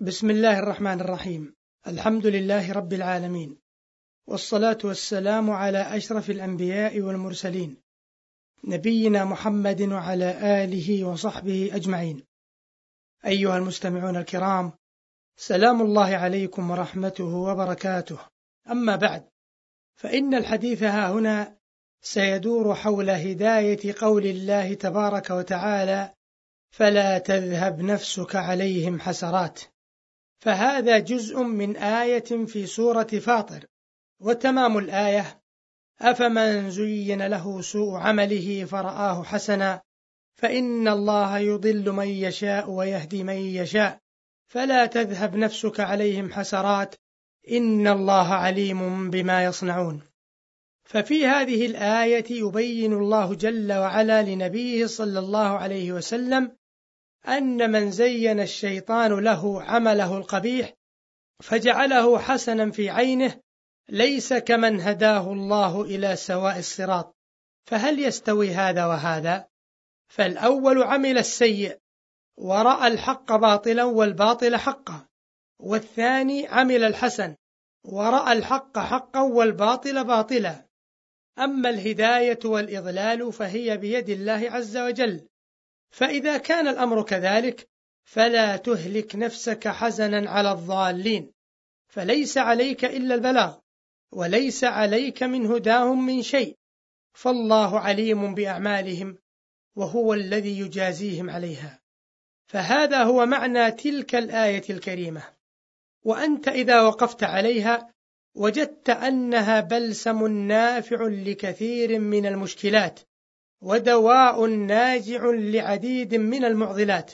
بسم الله الرحمن الرحيم. الحمد لله رب العالمين. والصلاة والسلام على أشرف الأنبياء والمرسلين. نبينا محمد وعلى آله وصحبه أجمعين. أيها المستمعون الكرام سلام الله عليكم ورحمته وبركاته. أما بعد فإن الحديث ها هنا سيدور حول هداية قول الله تبارك وتعالى فلا تذهب نفسك عليهم حسرات. فهذا جزء من آية في سورة فاطر. وتمام الآية أفمن زين له سوء عمله فرآه حسنا فإن الله يضل من يشاء ويهدي من يشاء. فلا تذهب نفسك عليهم حسرات إن الله عليم بما يصنعون. ففي هذه الآية يبين الله جل وعلا لنبيه صلى الله عليه وسلم أن من زين الشيطان له عمله القبيح فجعله حسنا في عينه ليس كمن هداه الله إلى سواء الصراط. فهل يستوي هذا وهذا؟ فالأول عمل السيء ورأى الحق باطلا والباطل حقا والثاني عمل الحسن ورأى الحق حقا والباطل باطلا. أما الهداية والإضلال فهي بيد الله عز وجل. فإذا كان الأمر كذلك فلا تهلك نفسك حزنا على الضالين. فليس عليك إلا البلاغ وليس عليك من هداهم من شيء. فالله عليم بأعمالهم وهو الذي يجازيهم عليها. فهذا هو معنى تلك الآية الكريمة. وأنت إذا وقفت عليها وجدت أنها بلسم نافع لكثير من المشكلات. ودواء ناجع لعديد من المعضلات.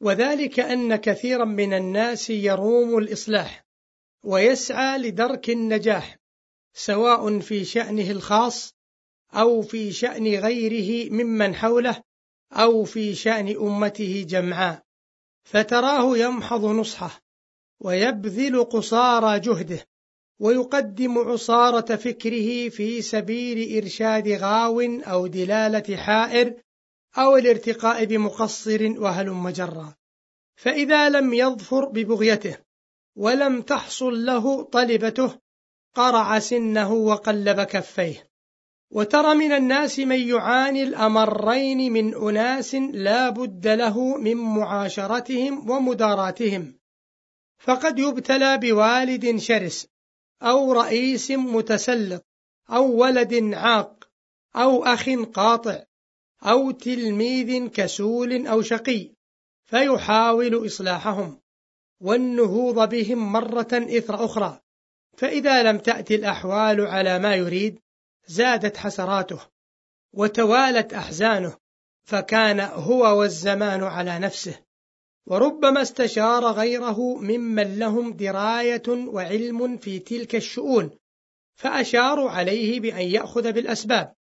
وذلك أن كثيرا من الناس يروم الإصلاح ويسعى لدرك النجاح سواء في شأنه الخاص أو في شأن غيره ممن حوله أو في شأن أمته جمعاء. فتراه يمحض نصحه ويبذل قصارى جهده. ويقدم عصارة فكره في سبيل إرشاد غاو أو دلالة حائر أو الارتقاء بمقصر وهلم جرا فإذا لم يظفر ببغيته ولم تحصل له طلبته قرع سنه وقلب كفيه. وترى من الناس من يعاني الأمرين من أناس لا بد له من معاشرتهم ومداراتهم. فقد يبتلى بوالد شرس أو رئيس متسلط أو ولد عاق أو أخ قاطع أو تلميذ كسول أو شقي فيحاول إصلاحهم والنهوض بهم مرة إثر أخرى. فإذا لم تأتي الأحوال على ما يريد زادت حسراته وتوالت أحزانه فكان هو والزمان على نفسه. وربما استشار غيره ممن لهم دراية وعلم في تلك الشؤون فأشاروا عليه بأن يأخذ بالأسباب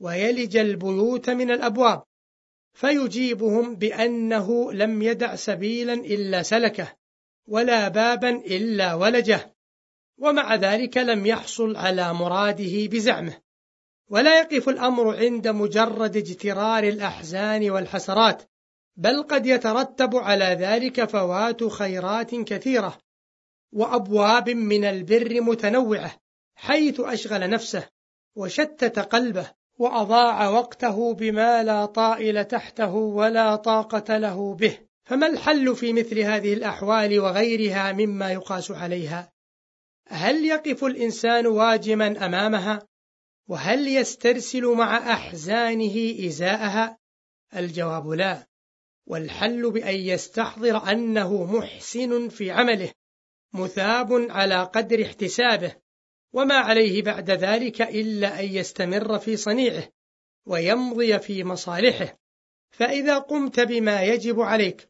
ويلج البيوت من الأبواب فيجيبهم بأنه لم يدع سبيلا إلا سلكه ولا بابا إلا ولجه ومع ذلك لم يحصل على مراده بزعمه. ولا يقف الأمر عند مجرد اجترار الأحزان والحسرات بل قد يترتب على ذلك فوات خيرات كثيرة وأبواب من البر متنوعة حيث أشغل نفسه وشتت قلبه وأضاع وقته بما لا طائل تحته ولا طاقة له به. فما الحل في مثل هذه الأحوال وغيرها مما يقاس عليها؟ هل يقف الإنسان واجما أمامها؟ وهل يسترسل مع أحزانه إزاءها؟ الجواب لا. والحل بأن يستحضر أنه محسن في عمله مثاب على قدر احتسابه وما عليه بعد ذلك إلا أن يستمر في صنيعه ويمضي في مصالحه. فإذا قمت بما يجب عليك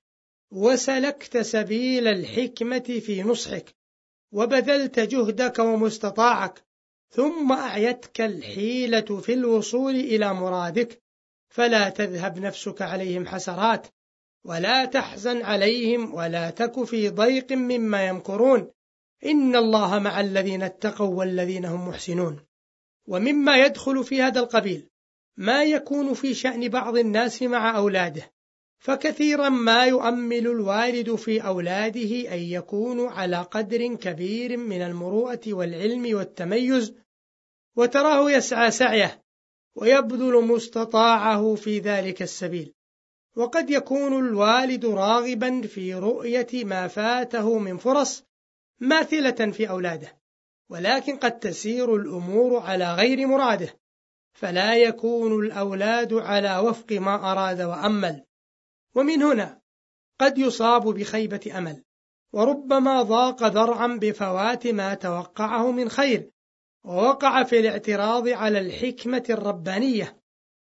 وسلكت سبيل الحكمة في نصحك وبذلت جهدك ومستطاعك ثم أعيتك الحيلة في الوصول إلى مرادك فلا تذهب نفسك عليهم حسرات. ولا تحزن عليهم ولا تك في ضيق مما يمكرون. إن الله مع الذين اتقوا والذين هم محسنون. ومما يدخل في هذا القبيل ما يكون في شأن بعض الناس مع أولاده فكثيرا ما يؤمل الوالد في أولاده أن يكونوا على قدر كبير من المروءة والعلم والتميز وتراه يسعى سعيه ويبذل مستطاعه في ذلك السبيل. وقد يكون الوالد راغبا في رؤية ما فاته من فرص ماثلة في أولاده ولكن قد تسير الأمور على غير مراده فلا يكون الأولاد على وفق ما أراد وأمل. ومن هنا قد يصاب بخيبة أمل وربما ضاق ذرعا بفوات ما توقعه من خير ووقع في الاعتراض على الحكمة الربانية.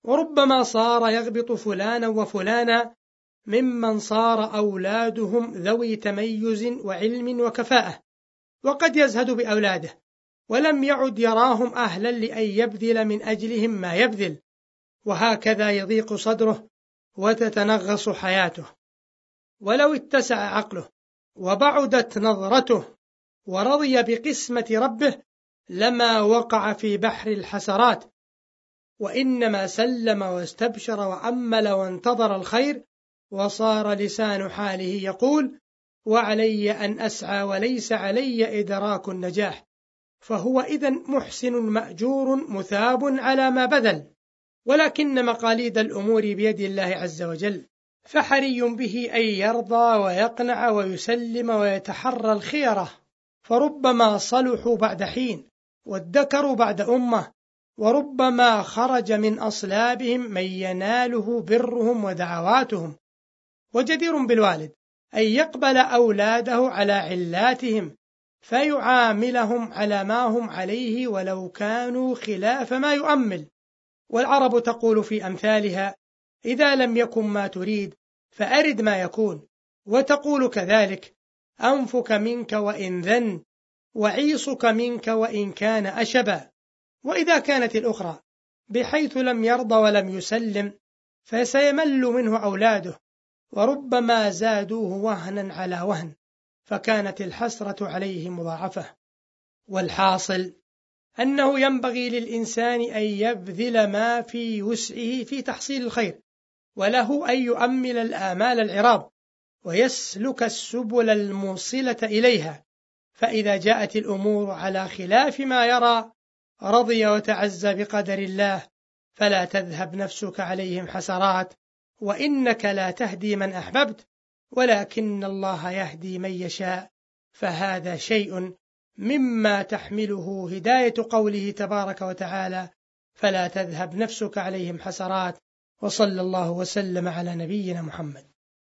وربما صار يغبط فلانا وفلانا ممن صار أولادهم ذوي تميز وعلم وكفاءة وقد يزهد بأولاده ولم يعد يراهم أهلا لأن يبذل من أجلهم ما يبذل وهكذا يضيق صدره وتتنغص حياته. ولو اتسع عقله وبعدت نظرته ورضي بقسمة ربه لما وقع في بحر الحسرات وإنما سلم واستبشر وأمل وانتظر الخير وصار لسان حاله يقول وعلي أن أسعى وليس علي إدراك النجاح فهو إذا محسن مأجور مثاب على ما بذل ولكن مقاليد الأمور بيد الله عز وجل فحري به أن يرضى ويقنع ويسلم ويتحرى الخيرة فربما صلحوا بعد حين وادكروا بعد أمة وربما خرج من أصلابهم من يناله برهم ودعواتهم. وجدير بالوالد أن يقبل أولاده على علاتهم فيعاملهم على ما هم عليه ولو كانوا خلاف ما يؤمل. والعرب تقول في أمثالها إذا لم يكن ما تريد فأرد ما يكون. وتقول كذلك أنفك منك وإن ذن وعيصك منك وإن كان أشبا. وإذا كانت الأخرى بحيث لم يرضى ولم يسلم فسيمل منه أولاده وربما زادوه وهنا على وهن فكانت الحسرة عليه مضاعفة. والحاصل أنه ينبغي للإنسان أن يبذل ما في وسعه في تحصيل الخير وله أن يؤمل الآمال العراض ويسلك السبل الموصلة إليها. فإذا جاءت الأمور على خلاف ما يرى رضي وتعزى بقدر الله فلا تذهب نفسك عليهم حسرات وإنك لا تهدي من أحببت ولكن الله يهدي من يشاء فهذا شيء مما تحمله هداية قوله تبارك وتعالى فلا تذهب نفسك عليهم حسرات وصلى الله وسلم على نبينا محمد.